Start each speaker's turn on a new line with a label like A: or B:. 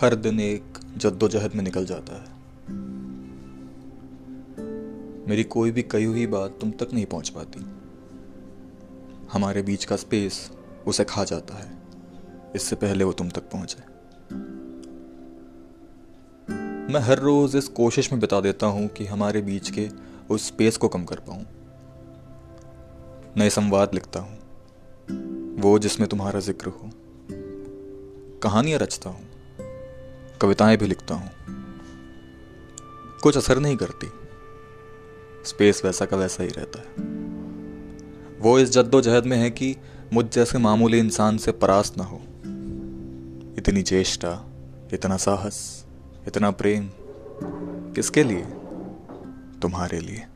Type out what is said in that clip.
A: हर दिन एक जद्दोजहद में निकल जाता है। मेरी कोई भी कही हुई बात तुम तक नहीं पहुँच पाती। हमारे बीच का स्पेस उसे खा जाता है। इससे पहले वो तुम तक पहुँचे। मैं हर रोज इस कोशिश में बता देता हूँ कि हमारे बीच के उस स्पेस को कम कर पाऊँ। नए संवाद लिखता हूँ। वो जिसमें तुम्हारा ज़िक्र हो। कहानियाँ रचता हूँ। कविताएँ भी लिखता हूँ। कुछ असर नहीं करती। स्पेस वैसा का वैसा ही रहता है। वो इस जद्दोजहद में है कि मुझ जैसे मामूली इंसान से परास्त ना हो। इतनी चेष्टा, इतना साहस, इतना प्रेम, किसके लिए? तुम्हारे लिए।